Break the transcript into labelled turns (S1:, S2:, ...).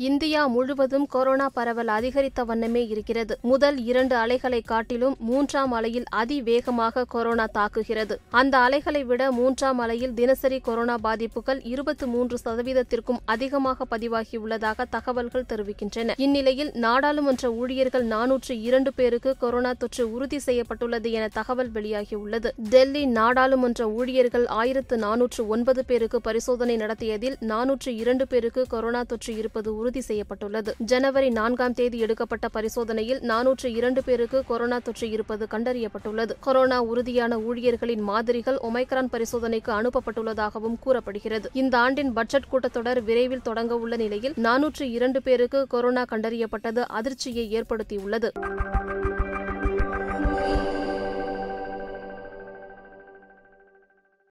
S1: India முழுவதும் corona பரவல் அதிகரித்த வண்ணமே இருக்கிறது. முதல் இரண்டு அலைகளை காட்டிலும் மூன்றாம் அலையில் அதிவேகமாக கொரோனா தாக்குகிறது. அந்த அலைகளை விட மூன்றாம் அலையில் தினசரி கொரோனா பாதிப்புகள் இருபத்தி மூன்று சதவீதத்திற்கும் அதிகமாக பதிவாகியுள்ளதாக தகவல்கள் தெரிவிக்கின்றன. இந்நிலையில் நாடாளுமன்ற ஊழியர்கள் நானூற்று இரண்டு பேருக்கு கொரோனா தொற்று உறுதி செய்யப்பட்டுள்ளது என தகவல் வெளியாகியுள்ளது. டெல்லி நாடாளுமன்ற ஊழியர்கள் ஆயிரத்து நானூற்று ஒன்பது பேருக்கு பரிசோதனை நடத்தியதில் நானூற்று இரண்டு பேருக்கு கொரோனா தொற்று இருப்பது உறுதி உறுதி செய்யப்பட்டுள்ளது. ஜனவரி நான்காம் தேதி எடுக்கப்பட்ட பரிசோதனையில் நானூற்று இரண்டு பேருக்கு கொரோனா தொற்று இருப்பது கண்டறியப்பட்டுள்ளது. கொரோனா உறுதியான ஊழியர்களின் மாதிரிகள் ஒமைக்ரான் பரிசோதனைக்கு அனுப்பப்பட்டுள்ளதாகவும் கூறப்படுகிறது. இந்த ஆண்டின் பட்ஜெட் கூட்டத்தொடர் விரைவில் தொடங்க உள்ள நிலையில் நானூற்று இரண்டு பேருக்கு கொரோனா கண்டறியப்பட்டது அதிர்ச்சியை ஏற்படுத்தியுள்ளது.